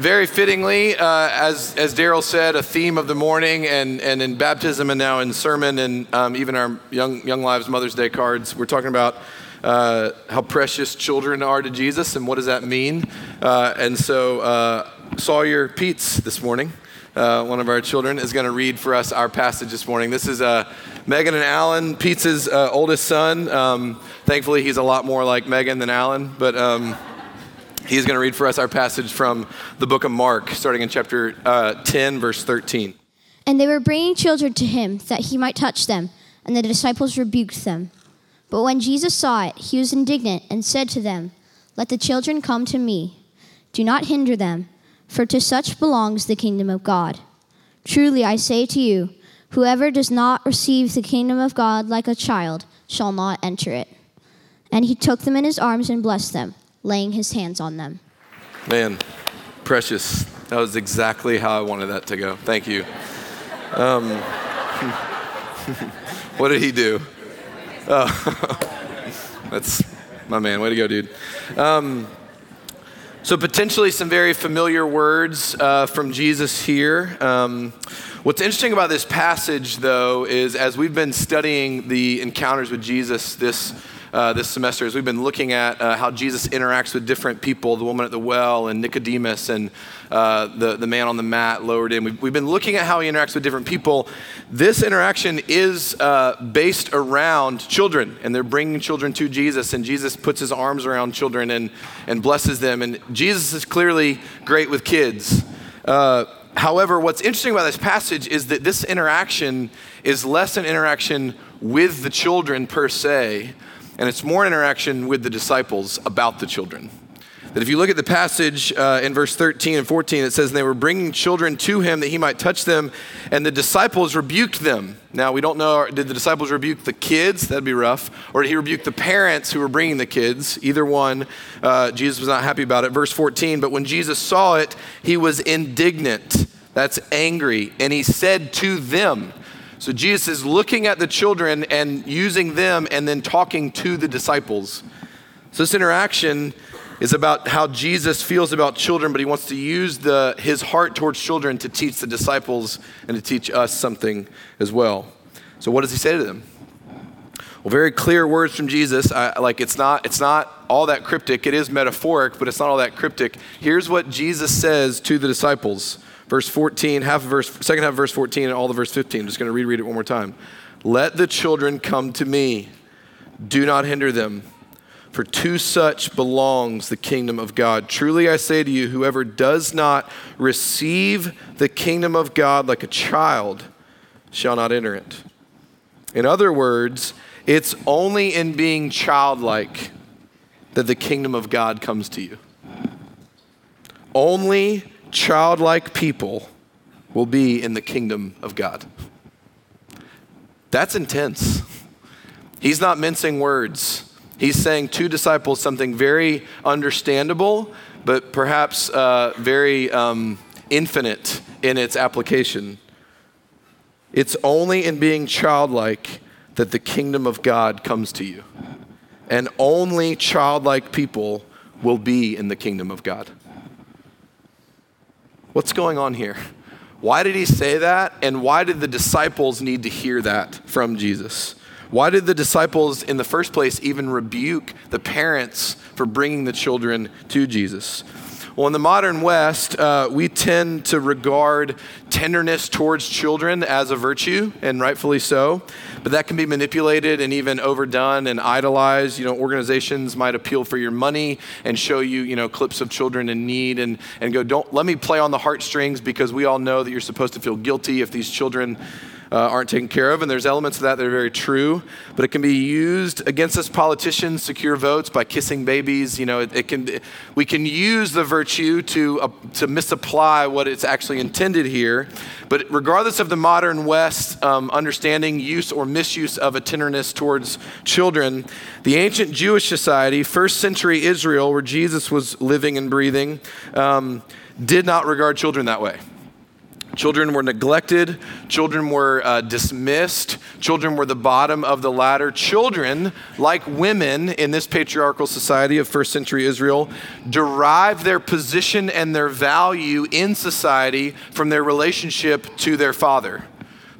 very fittingly, uh, as, as Daryl said, a theme of the morning and, and in baptism and now in sermon and um, even our Young, Young Lives Mother's Day cards, we're talking about uh, how precious children are to Jesus and what does that mean. Uh, and so, uh, Sawyer Peets this morning, uh, one of our children, is going to read for us our passage this morning. This is uh, Megan and Alan, Peets' oldest son. Um, thankfully, he's a lot more like Megan than Alan, but. Um, He's going to read for us our passage from the book of Mark, starting in chapter uh, 10, verse 13. And they were bringing children to him that he might touch them, and the disciples rebuked them. But when Jesus saw it, he was indignant and said to them, Let the children come to me. Do not hinder them, for to such belongs the kingdom of God. Truly I say to you, whoever does not receive the kingdom of God like a child shall not enter it. And he took them in his arms and blessed them laying his hands on them. Man, precious. That was exactly how I wanted that to go. Thank you. Um, what did he do? Oh, that's my man. Way to go, dude. Um, so, potentially some very familiar words uh, from Jesus here. Um, what's interesting about this passage, though, is as we've been studying the encounters with Jesus this uh, this semester as we've been looking at uh, how Jesus interacts with different people the woman at the well, and Nicodemus, and uh, the, the man on the mat lowered in. We've, we've, been looking at how he interacts with different people. This interaction is uh, based around children, and they're bringing children to Jesus, and Jesus puts his arms around children and, and blesses them. And Jesus is clearly great with kids. Uh, however, what's interesting about this passage is that this interaction is less an interaction with the children per se, and it's more interaction with the disciples about the children. That if you look at the passage uh, in verse 13 and 14, it says, They were bringing children to him that he might touch them, and the disciples rebuked them. Now, we don't know, did the disciples rebuke the kids? That'd be rough. Or did he rebuke the parents who were bringing the kids? Either one. Uh, Jesus was not happy about it. Verse 14, But when Jesus saw it, he was indignant. That's angry. And he said to them, so Jesus is looking at the children and using them and then talking to the disciples. So this interaction is about how Jesus feels about children, but he wants to use the, his heart towards children to teach the disciples and to teach us something as well. So what does he say to them? Well, very clear words from Jesus. I, like it's not, it's not all that cryptic. It is metaphoric, but it's not all that cryptic. Here's what Jesus says to the disciples verse 14, half verse, second half verse 14, and all the verse 15. I'm just going to reread it one more time. Let the children come to me. Do not hinder them, for to such belongs the kingdom of God. Truly I say to you, whoever does not receive the kingdom of God like a child shall not enter it. In other words, it's only in being childlike that the kingdom of God comes to you. Only childlike people will be in the kingdom of God. That's intense. He's not mincing words. He's saying to disciples something very understandable, but perhaps uh, very um, infinite in its application. It's only in being childlike that the kingdom of God comes to you. And only childlike people will be in the kingdom of God. What's going on here? Why did he say that? And why did the disciples need to hear that from Jesus? Why did the disciples, in the first place, even rebuke the parents for bringing the children to Jesus? Well, in the modern West, uh, we tend to regard tenderness towards children as a virtue, and rightfully so. But that can be manipulated and even overdone and idolized. You know, organizations might appeal for your money and show you, you know, clips of children in need and, and go, don't let me play on the heartstrings because we all know that you're supposed to feel guilty if these children uh, aren't taken care of, and there's elements of that that are very true. But it can be used against us politicians, secure votes by kissing babies. You know, it, it can. We can use the virtue to uh, to misapply what it's actually intended here. But regardless of the modern West um, understanding, use or misuse of a tenderness towards children, the ancient Jewish society, first century Israel, where Jesus was living and breathing, um, did not regard children that way. Children were neglected. Children were uh, dismissed. Children were the bottom of the ladder. Children, like women in this patriarchal society of first century Israel, derive their position and their value in society from their relationship to their father.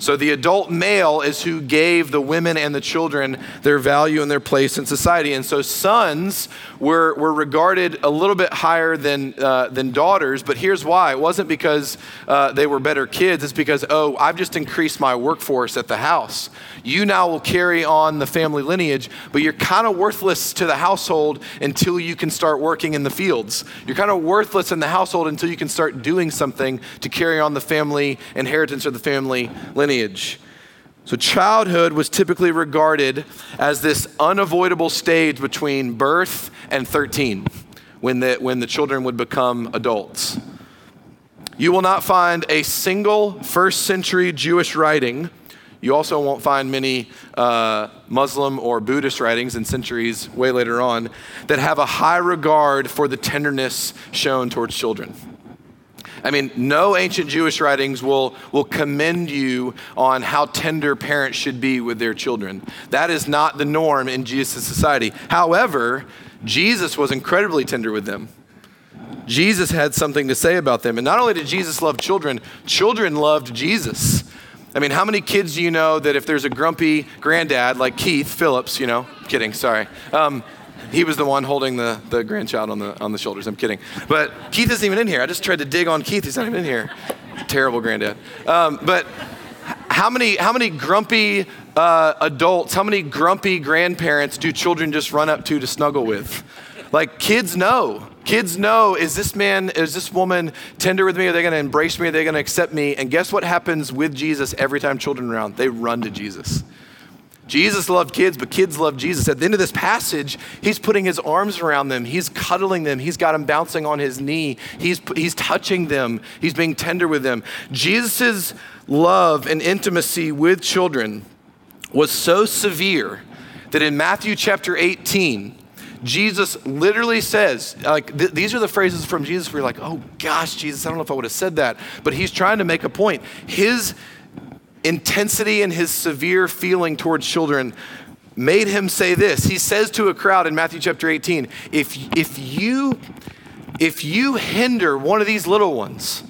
So the adult male is who gave the women and the children their value and their place in society. And so sons were, were regarded a little bit higher than, uh, than daughters. But here's why it wasn't because uh, they were better kids, it's because, oh, I've just increased my workforce at the house. You now will carry on the family lineage, but you're kind of worthless to the household until you can start working in the fields. You're kind of worthless in the household until you can start doing something to carry on the family inheritance or the family lineage lineage. So, childhood was typically regarded as this unavoidable stage between birth and 13 when the, when the children would become adults. You will not find a single first century Jewish writing. You also won't find many uh, Muslim or Buddhist writings in centuries way later on that have a high regard for the tenderness shown towards children. I mean, no ancient Jewish writings will, will commend you on how tender parents should be with their children. That is not the norm in Jesus' society. However, Jesus was incredibly tender with them. Jesus had something to say about them. And not only did Jesus love children, children loved Jesus. I mean, how many kids do you know that if there's a grumpy granddad like Keith Phillips, you know, kidding, sorry. Um, he was the one holding the, the grandchild on the, on the shoulders. I'm kidding. But Keith isn't even in here. I just tried to dig on Keith. He's not even in here. Terrible granddad. Um, but how many, how many grumpy uh, adults, how many grumpy grandparents do children just run up to to snuggle with? Like kids know. Kids know, is this man, is this woman tender with me? Are they going to embrace me? Are they going to accept me? And guess what happens with Jesus every time children are around? They run to Jesus. Jesus loved kids, but kids loved Jesus. At the end of this passage, he's putting his arms around them. He's cuddling them. He's got them bouncing on his knee. He's, he's touching them. He's being tender with them. Jesus' love and intimacy with children was so severe that in Matthew chapter 18, Jesus literally says, like, th- these are the phrases from Jesus where you're like, oh gosh, Jesus, I don't know if I would have said that. But he's trying to make a point. His intensity and his severe feeling towards children made him say this. He says to a crowd in Matthew chapter 18, if, if, you, if you hinder one of these little ones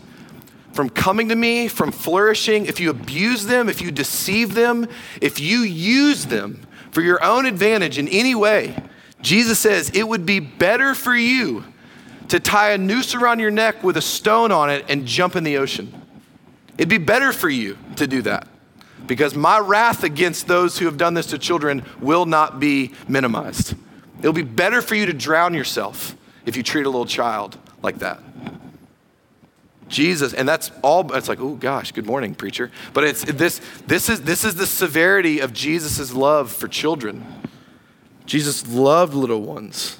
from coming to me, from flourishing, if you abuse them, if you deceive them, if you use them for your own advantage in any way, Jesus says it would be better for you to tie a noose around your neck with a stone on it and jump in the ocean. It'd be better for you to do that because my wrath against those who have done this to children will not be minimized. It'll be better for you to drown yourself if you treat a little child like that. Jesus, and that's all, it's like, oh gosh, good morning, preacher. But it's this, this is, this is the severity of Jesus' love for children. Jesus loved little ones.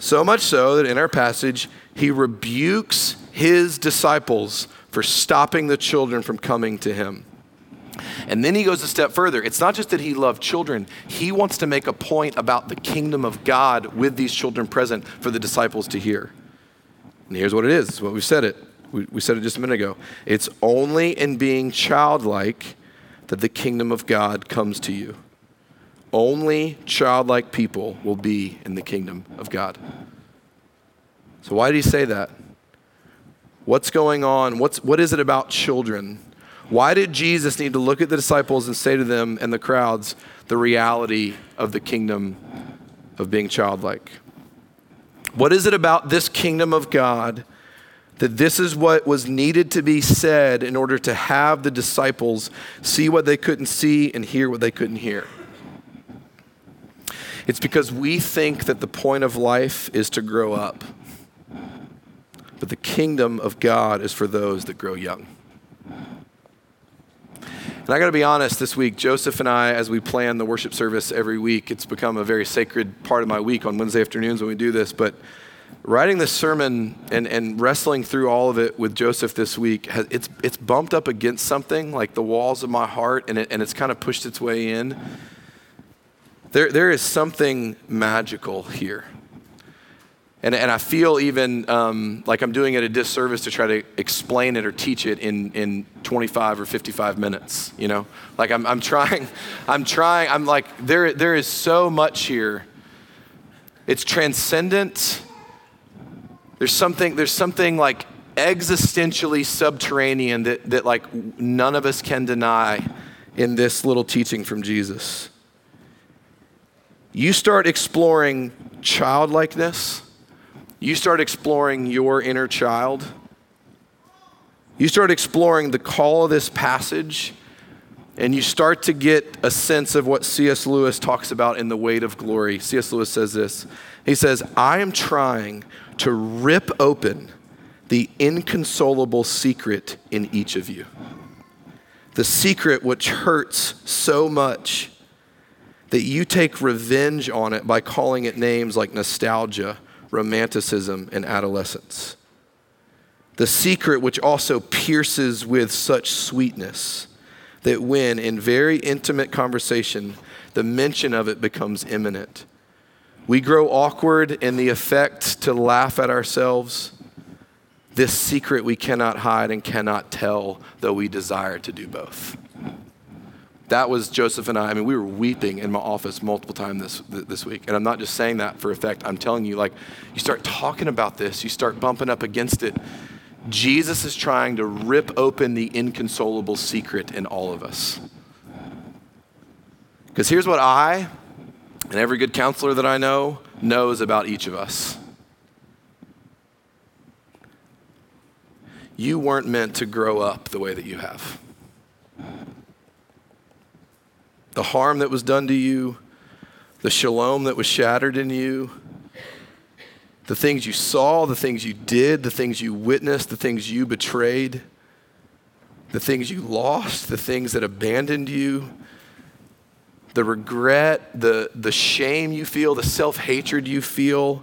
So much so that in our passage, he rebukes his disciples for stopping the children from coming to him. And then he goes a step further. It's not just that he loved children, he wants to make a point about the kingdom of God with these children present for the disciples to hear. And here's what it is what we said it. We, we said it just a minute ago. It's only in being childlike that the kingdom of God comes to you. Only childlike people will be in the kingdom of God. So, why did he say that? What's going on? What's, what is it about children? Why did Jesus need to look at the disciples and say to them and the crowds the reality of the kingdom of being childlike? What is it about this kingdom of God that this is what was needed to be said in order to have the disciples see what they couldn't see and hear what they couldn't hear? It's because we think that the point of life is to grow up but the kingdom of God is for those that grow young. And I got to be honest, this week, Joseph and I, as we plan the worship service every week, it's become a very sacred part of my week on Wednesday afternoons when we do this. But writing this sermon and, and wrestling through all of it with Joseph this week, it's, it's bumped up against something like the walls of my heart, and, it, and it's kind of pushed its way in. There, there is something magical here And, and I feel even um, like I'm doing it a disservice to try to explain it or teach it in, in 25 or 55 minutes, you know? Like I'm, I'm trying, I'm trying, I'm like, there, there is so much here. It's transcendent. There's something, there's something like existentially subterranean that, that like none of us can deny in this little teaching from Jesus. You start exploring childlikeness you start exploring your inner child. You start exploring the call of this passage, and you start to get a sense of what C.S. Lewis talks about in The Weight of Glory. C.S. Lewis says this He says, I am trying to rip open the inconsolable secret in each of you. The secret which hurts so much that you take revenge on it by calling it names like nostalgia romanticism, and adolescence. The secret, which also pierces with such sweetness, that when in very intimate conversation, the mention of it becomes imminent. We grow awkward in the effect to laugh at ourselves. This secret we cannot hide and cannot tell, though we desire to do both. That was Joseph and I. I mean, we were weeping in my office multiple times this, this week. And I'm not just saying that for effect. I'm telling you, like, you start talking about this, you start bumping up against it. Jesus is trying to rip open the inconsolable secret in all of us. Because here's what I and every good counselor that I know knows about each of us. You weren't meant to grow up the way that you have the harm that was done to you, the shalom that was shattered in you, the things you saw, the things you did, the things you witnessed, the things you betrayed, the things you lost, the things that abandoned you, the regret, the, the shame you feel, the self hatred you feel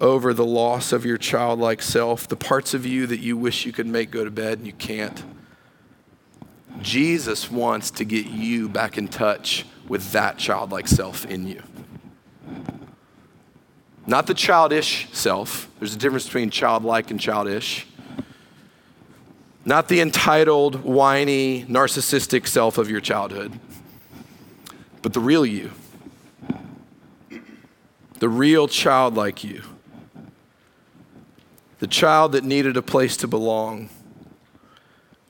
over the loss of your childlike self, the parts of you that you wish you could make go to bed and you can't. Jesus wants to get you back in touch with that childlike self in you. Not the childish self. There's a difference between childlike and childish. Not the entitled, whiny, narcissistic self of your childhood, but the real you. The real childlike you. The child that needed a place to belong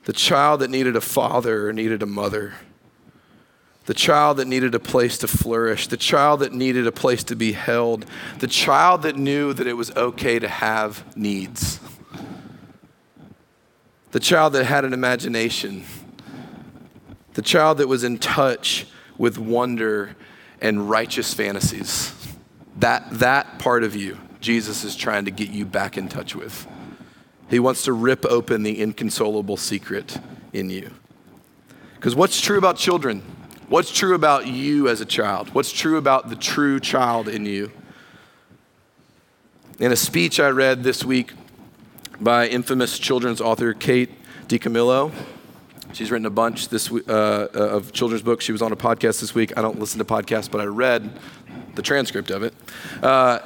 the child that needed a father or needed a mother. The child that needed a place to flourish. The child that needed a place to be held. The child that knew that it was okay to have needs. The child that had an imagination. The child that was in touch with wonder and righteous fantasies. That, that part of you, Jesus is trying to get you back in touch with. He wants to rip open the inconsolable secret in you. Because what's true about children? What's true about you as a child? What's true about the true child in you? In a speech I read this week by infamous children's author Kate DiCamillo, she's written a bunch this, uh, uh, of children's books. She was on a podcast this week. I don't listen to podcasts, but I read the transcript of it. Uh,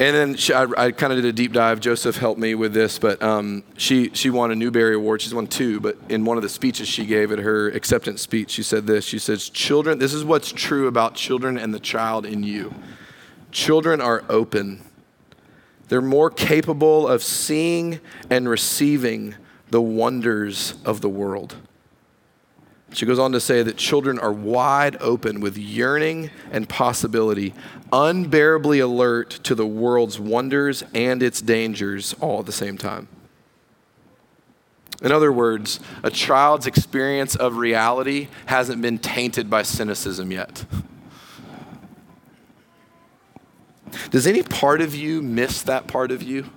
and then she, I, I kind of did a deep dive. Joseph helped me with this, but um, she, she won a Newbery Award. She's won two, but in one of the speeches she gave at her acceptance speech, she said this. She says, Children, this is what's true about children and the child in you. Children are open, they're more capable of seeing and receiving the wonders of the world. She goes on to say that children are wide open with yearning and possibility, unbearably alert to the world's wonders and its dangers all at the same time. In other words, a child's experience of reality hasn't been tainted by cynicism yet. Does any part of you miss that part of you?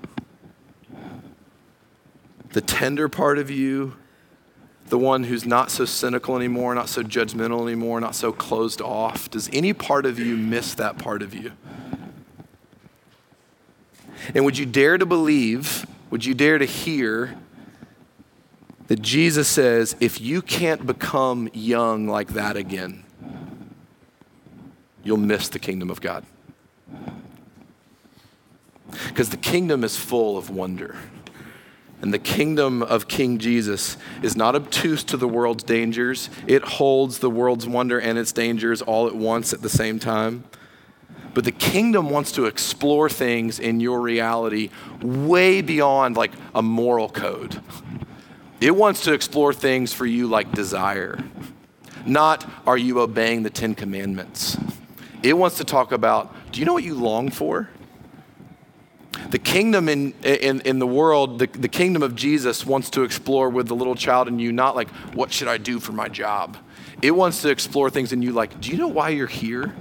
The tender part of you, the one who's not so cynical anymore, not so judgmental anymore, not so closed off? Does any part of you miss that part of you? And would you dare to believe, would you dare to hear that Jesus says, if you can't become young like that again, you'll miss the kingdom of God? Because the kingdom is full of wonder. And the kingdom of King Jesus is not obtuse to the world's dangers. It holds the world's wonder and its dangers all at once at the same time. But the kingdom wants to explore things in your reality way beyond like a moral code. It wants to explore things for you like desire, not are you obeying the Ten Commandments. It wants to talk about do you know what you long for? The kingdom in, in, in the world, the, the kingdom of Jesus wants to explore with the little child in you, not like, what should I do for my job? It wants to explore things in you like, do you know why you're here?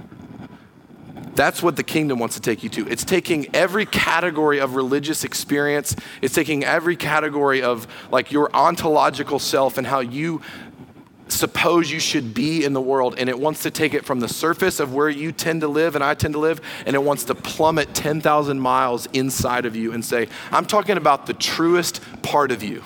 That's what the kingdom wants to take you to. It's taking every category of religious experience, it's taking every category of like your ontological self and how you suppose you should be in the world, and it wants to take it from the surface of where you tend to live and I tend to live, and it wants to plummet 10,000 miles inside of you and say, I'm talking about the truest part of you,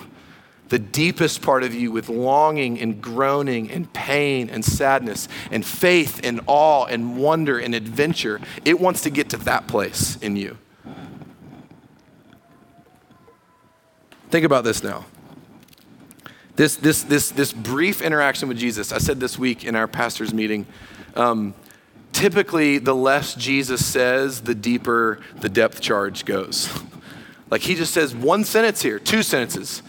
the deepest part of you with longing and groaning and pain and sadness and faith and awe and wonder and adventure. It wants to get to that place in you. Think about this now this, this, this, this brief interaction with Jesus, I said this week in our pastor's meeting, um, typically the less Jesus says, the deeper the depth charge goes. like he just says one sentence here, two sentences.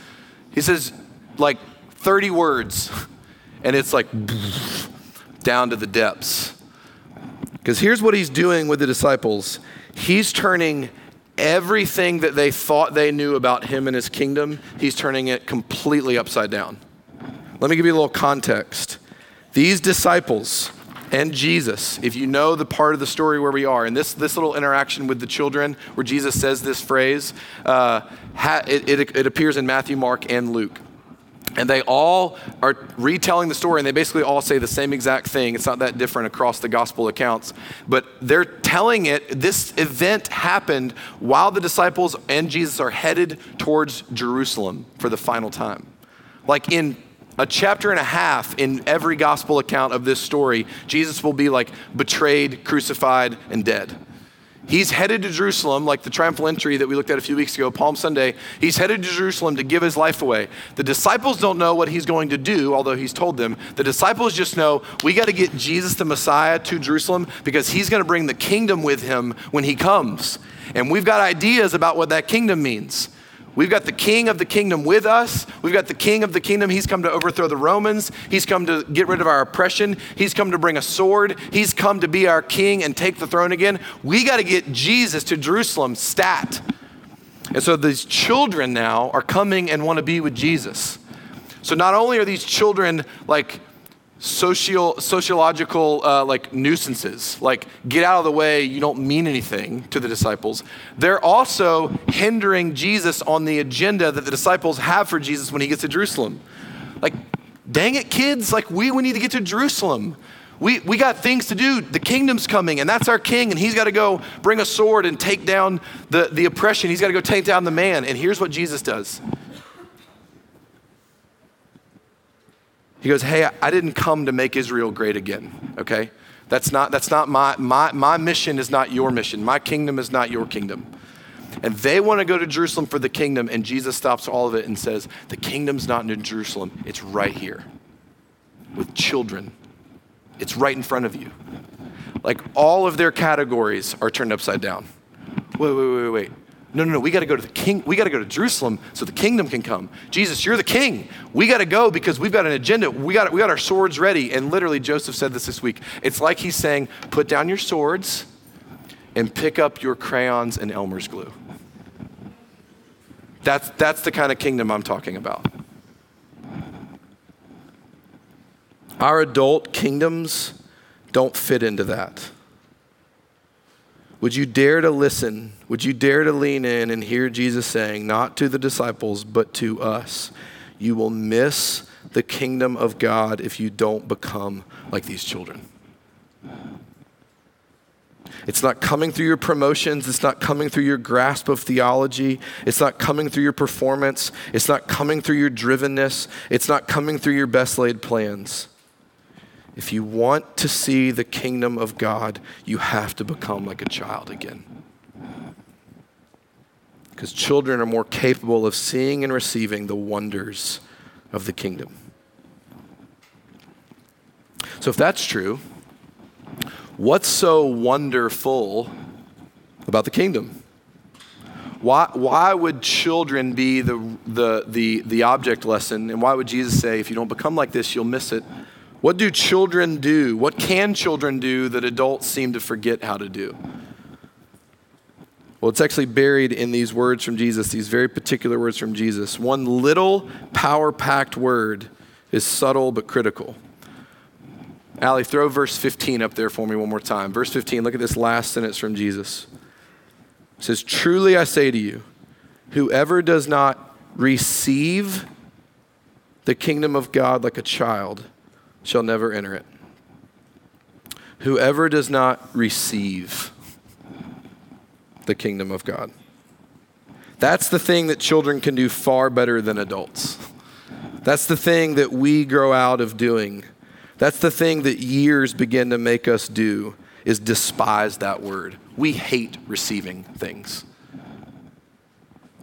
He says like 30 words, and it's like down to the depths. Because here's what he's doing with the disciples he's turning everything that they thought they knew about him and his kingdom, he's turning it completely upside down. Let me give you a little context. These disciples and Jesus, if you know the part of the story where we are, and this, this little interaction with the children where Jesus says this phrase, uh, ha, it, it, it appears in Matthew, Mark, and Luke. And they all are retelling the story, and they basically all say the same exact thing. It's not that different across the gospel accounts. But they're telling it, this event happened while the disciples and Jesus are headed towards Jerusalem for the final time. Like in a chapter and a half in every gospel account of this story, Jesus will be like betrayed, crucified, and dead. He's headed to Jerusalem, like the triumphal entry that we looked at a few weeks ago, Palm Sunday. He's headed to Jerusalem to give his life away. The disciples don't know what he's going to do, although he's told them. The disciples just know we got to get Jesus the Messiah to Jerusalem because he's going to bring the kingdom with him when he comes. And we've got ideas about what that kingdom means. We've got the king of the kingdom with us. We've got the king of the kingdom. He's come to overthrow the Romans. He's come to get rid of our oppression. He's come to bring a sword. He's come to be our king and take the throne again. We got to get Jesus to Jerusalem stat. And so these children now are coming and want to be with Jesus. So not only are these children like social, sociological uh, like nuisances, like get out of the way, you don't mean anything to the disciples. They're also hindering Jesus on the agenda that the disciples have for Jesus when he gets to Jerusalem. Like, dang it, kids, like we, we need to get to Jerusalem. We, we got things to do. The kingdom's coming, and that's our king, and he's got to go bring a sword and take down the, the oppression. He's got to go take down the man. And here's what Jesus does He goes, Hey, I didn't come to make Israel great again, okay? That's not, that's not my, my, my mission is not your mission. My kingdom is not your kingdom. And they want to go to Jerusalem for the kingdom, and Jesus stops all of it and says, The kingdom's not in Jerusalem, it's right here with children. It's right in front of you. Like all of their categories are turned upside down. Wait, wait, wait, wait. No, no, no. We got to go to the king. We got to go to Jerusalem so the kingdom can come. Jesus, you're the king. We got to go because we've got an agenda. We got we got our swords ready. And literally, Joseph said this this week. It's like he's saying, "Put down your swords and pick up your crayons and Elmer's glue." That's that's the kind of kingdom I'm talking about. Our adult kingdoms don't fit into that. Would you dare to listen? Would you dare to lean in and hear Jesus saying, not to the disciples, but to us, you will miss the kingdom of God if you don't become like these children? It's not coming through your promotions. It's not coming through your grasp of theology. It's not coming through your performance. It's not coming through your drivenness. It's not coming through your best laid plans. If you want to see the kingdom of God, you have to become like a child again. because children are more capable of seeing and receiving the wonders of the kingdom. So, if that's true, what's so wonderful about the kingdom? Why, why would children be the, the, the, the object lesson? And why would Jesus say, if you don't become like this, you'll miss it? What do children do? What can children do that adults seem to forget how to do? Well, it's actually buried in these words from Jesus, these very particular words from Jesus. One little power packed word is subtle but critical. Allie, throw verse 15 up there for me one more time. Verse 15, look at this last sentence from Jesus. It says, Truly I say to you, whoever does not receive the kingdom of God like a child shall never enter it. Whoever does not receive the kingdom of God. That's the thing that children can do far better than adults. That's the thing that we grow out of doing. That's the thing that years begin to make us do is despise that word. We hate receiving things.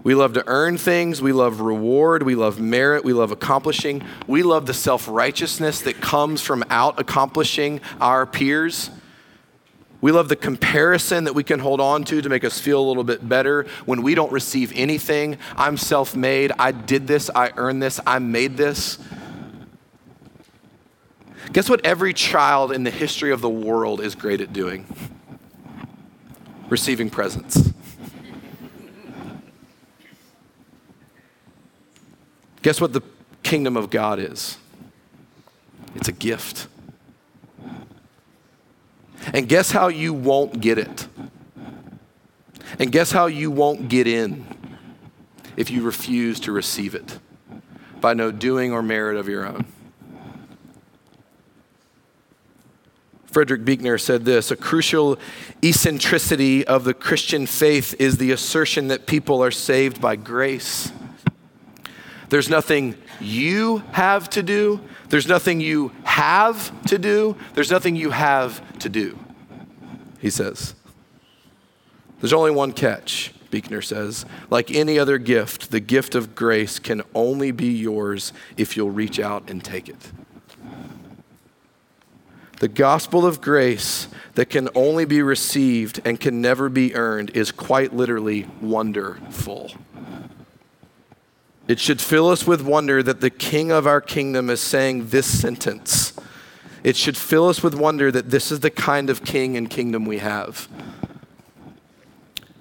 We love to earn things. We love reward. We love merit. We love accomplishing. We love the self righteousness that comes from out accomplishing our peers. We love the comparison that we can hold on to to make us feel a little bit better when we don't receive anything. I'm self made. I did this. I earned this. I made this. Guess what every child in the history of the world is great at doing? Receiving presents. Guess what the kingdom of God is? It's a gift. And guess how you won't get it? And guess how you won't get in if you refuse to receive it? By no doing or merit of your own. Frederick Buechner said this A crucial eccentricity of the Christian faith is the assertion that people are saved by grace. There's nothing you have to do, there's nothing you have to do, there's nothing you have to do, he says. There's only one catch, Buechner says. Like any other gift, the gift of grace can only be yours if you'll reach out and take it. The gospel of grace that can only be received and can never be earned is quite literally wonderful. It should fill us with wonder that the king of our kingdom is saying this sentence. It should fill us with wonder that this is the kind of king and kingdom we have.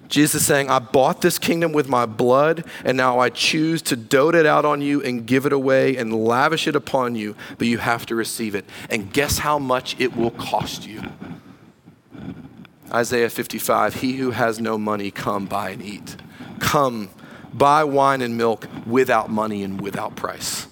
Jesus is saying, I bought this kingdom with my blood, and now I choose to dote it out on you and give it away and lavish it upon you, but you have to receive it. And guess how much it will cost you? Isaiah 55 He who has no money, come buy and eat. Come, buy wine and milk without money and without price.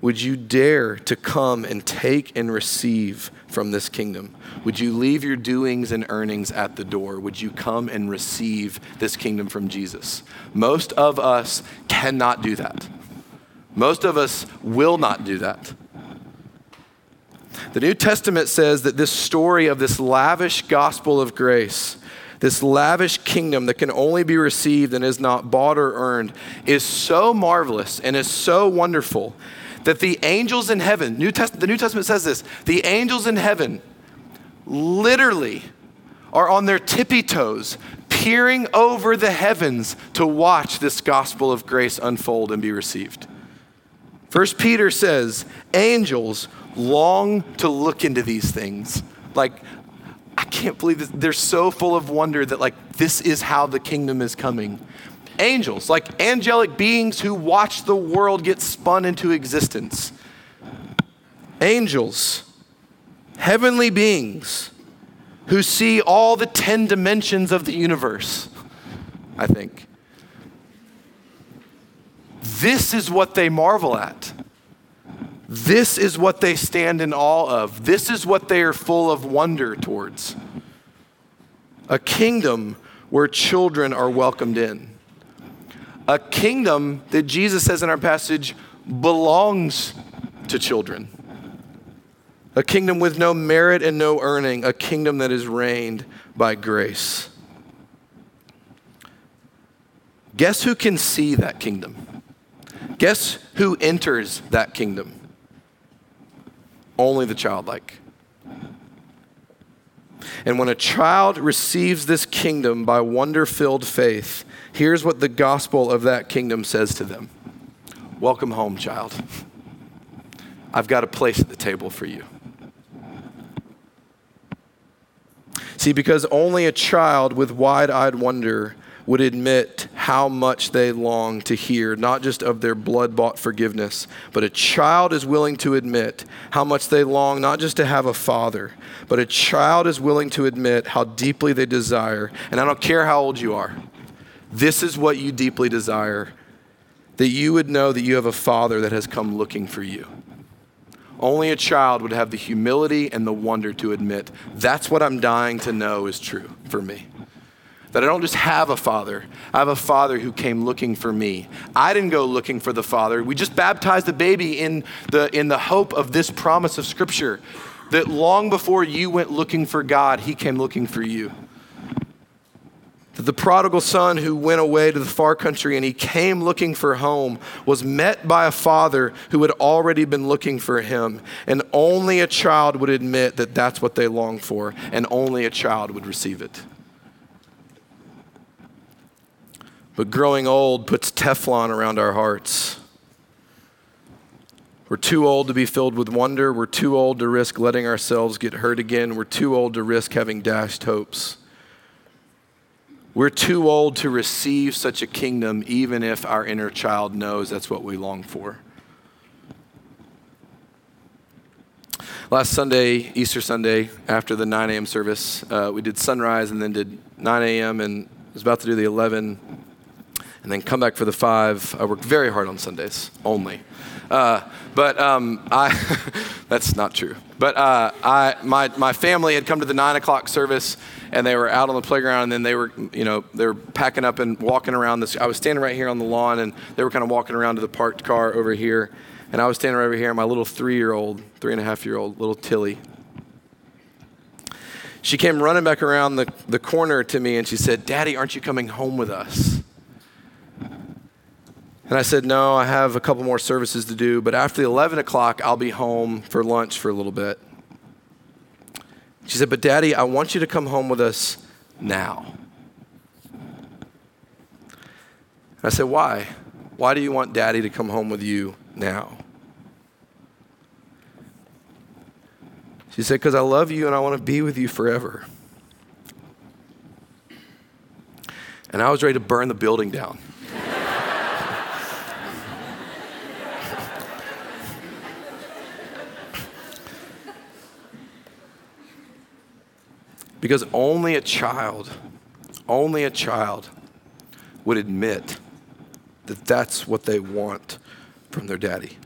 Would you dare to come and take and receive from this kingdom? Would you leave your doings and earnings at the door? Would you come and receive this kingdom from Jesus? Most of us cannot do that. Most of us will not do that. The New Testament says that this story of this lavish gospel of grace, this lavish kingdom that can only be received and is not bought or earned, is so marvelous and is so wonderful that the angels in heaven, New Test- the New Testament says this, the angels in heaven literally are on their tippy toes, peering over the heavens to watch this gospel of grace unfold and be received. First Peter says, angels long to look into these things. Like, I can't believe this. They're so full of wonder that, like, this is how the kingdom is coming. Angels, like angelic beings who watch the world get spun into existence. Angels heavenly beings who see all the 10 dimensions of the universe, I think. This is what they marvel at. This is what they stand in awe of. This is what they are full of wonder towards. A kingdom where children are welcomed in. A kingdom that Jesus says in our passage belongs to children a kingdom with no merit and no earning, a kingdom that is reigned by grace. Guess who can see that kingdom? Guess who enters that kingdom? Only the childlike. And when a child receives this kingdom by wonder filled faith, here's what the gospel of that kingdom says to them Welcome home, child. I've got a place at the table for you. See, because only a child with wide eyed wonder would admit how much they long to hear, not just of their blood bought forgiveness, but a child is willing to admit how much they long not just to have a father, but a child is willing to admit how deeply they desire. And I don't care how old you are, this is what you deeply desire that you would know that you have a father that has come looking for you. Only a child would have the humility and the wonder to admit that's what I'm dying to know is true for me. That I don't just have a father, I have a father who came looking for me. I didn't go looking for the father. We just baptized the baby in the, in the hope of this promise of Scripture that long before you went looking for God, he came looking for you. That the prodigal son who went away to the far country and he came looking for home was met by a father who had already been looking for him. And only a child would admit that that's what they long for, and only a child would receive it. But growing old puts Teflon around our hearts. We're too old to be filled with wonder. We're too old to risk letting ourselves get hurt again. We're too old to risk having dashed hopes. We're too old to receive such a kingdom, even if our inner child knows that's what we long for. Last Sunday, Easter Sunday, after the 9 a.m. service, uh, we did sunrise and then did 9 a.m. and was about to do the 11 and then come back for the five. I work very hard on Sundays only. Uh, but um, I, that's not true. But uh, I, my, my family had come to the nine o'clock service and they were out on the playground and then they were, you know, they were packing up and walking around this. I was standing right here on the lawn and they were kind of walking around to the parked car over here. And I was standing right over here my little three year old, three and a half year old, little Tilly, she came running back around the, the corner to me and she said, Daddy, aren't you coming home with us? And I said, No, I have a couple more services to do, but after the 11 o'clock, I'll be home for lunch for a little bit. She said, But daddy, I want you to come home with us now. I said, Why? Why do you want daddy to come home with you now? She said, Because I love you and I want to be with you forever. And I was ready to burn the building down. Because only a child, only a child would admit that that's what they want from their daddy.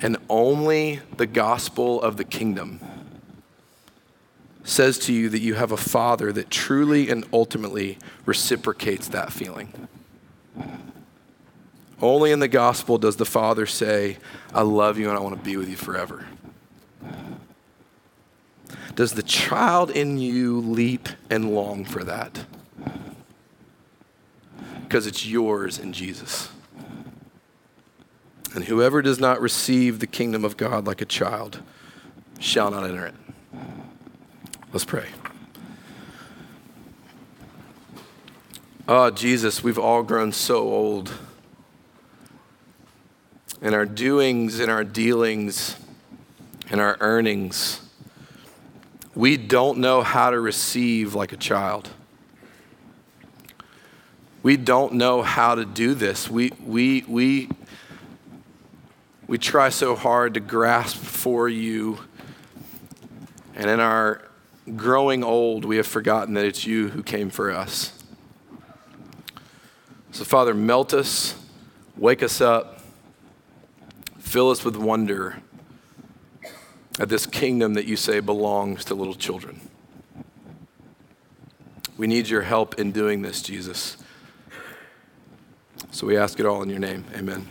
And only the gospel of the kingdom says to you that you have a father that truly and ultimately reciprocates that feeling. Only in the gospel does the father say, I love you and I want to be with you forever. Does the child in you leap and long for that? Because it's yours in Jesus. And whoever does not receive the kingdom of God like a child shall not enter it. Let's pray. Oh, Jesus, we've all grown so old. In our doings, in our dealings, in our earnings we don't know how to receive like a child. We don't know how to do this. We, we, we, we try so hard to grasp for you. And in our growing old, we have forgotten that it's you who came for us. So, Father, melt us, wake us up, fill us with wonder at this kingdom that you say belongs to little children. We need your help in doing this, Jesus. So we ask it all in your name. Amen.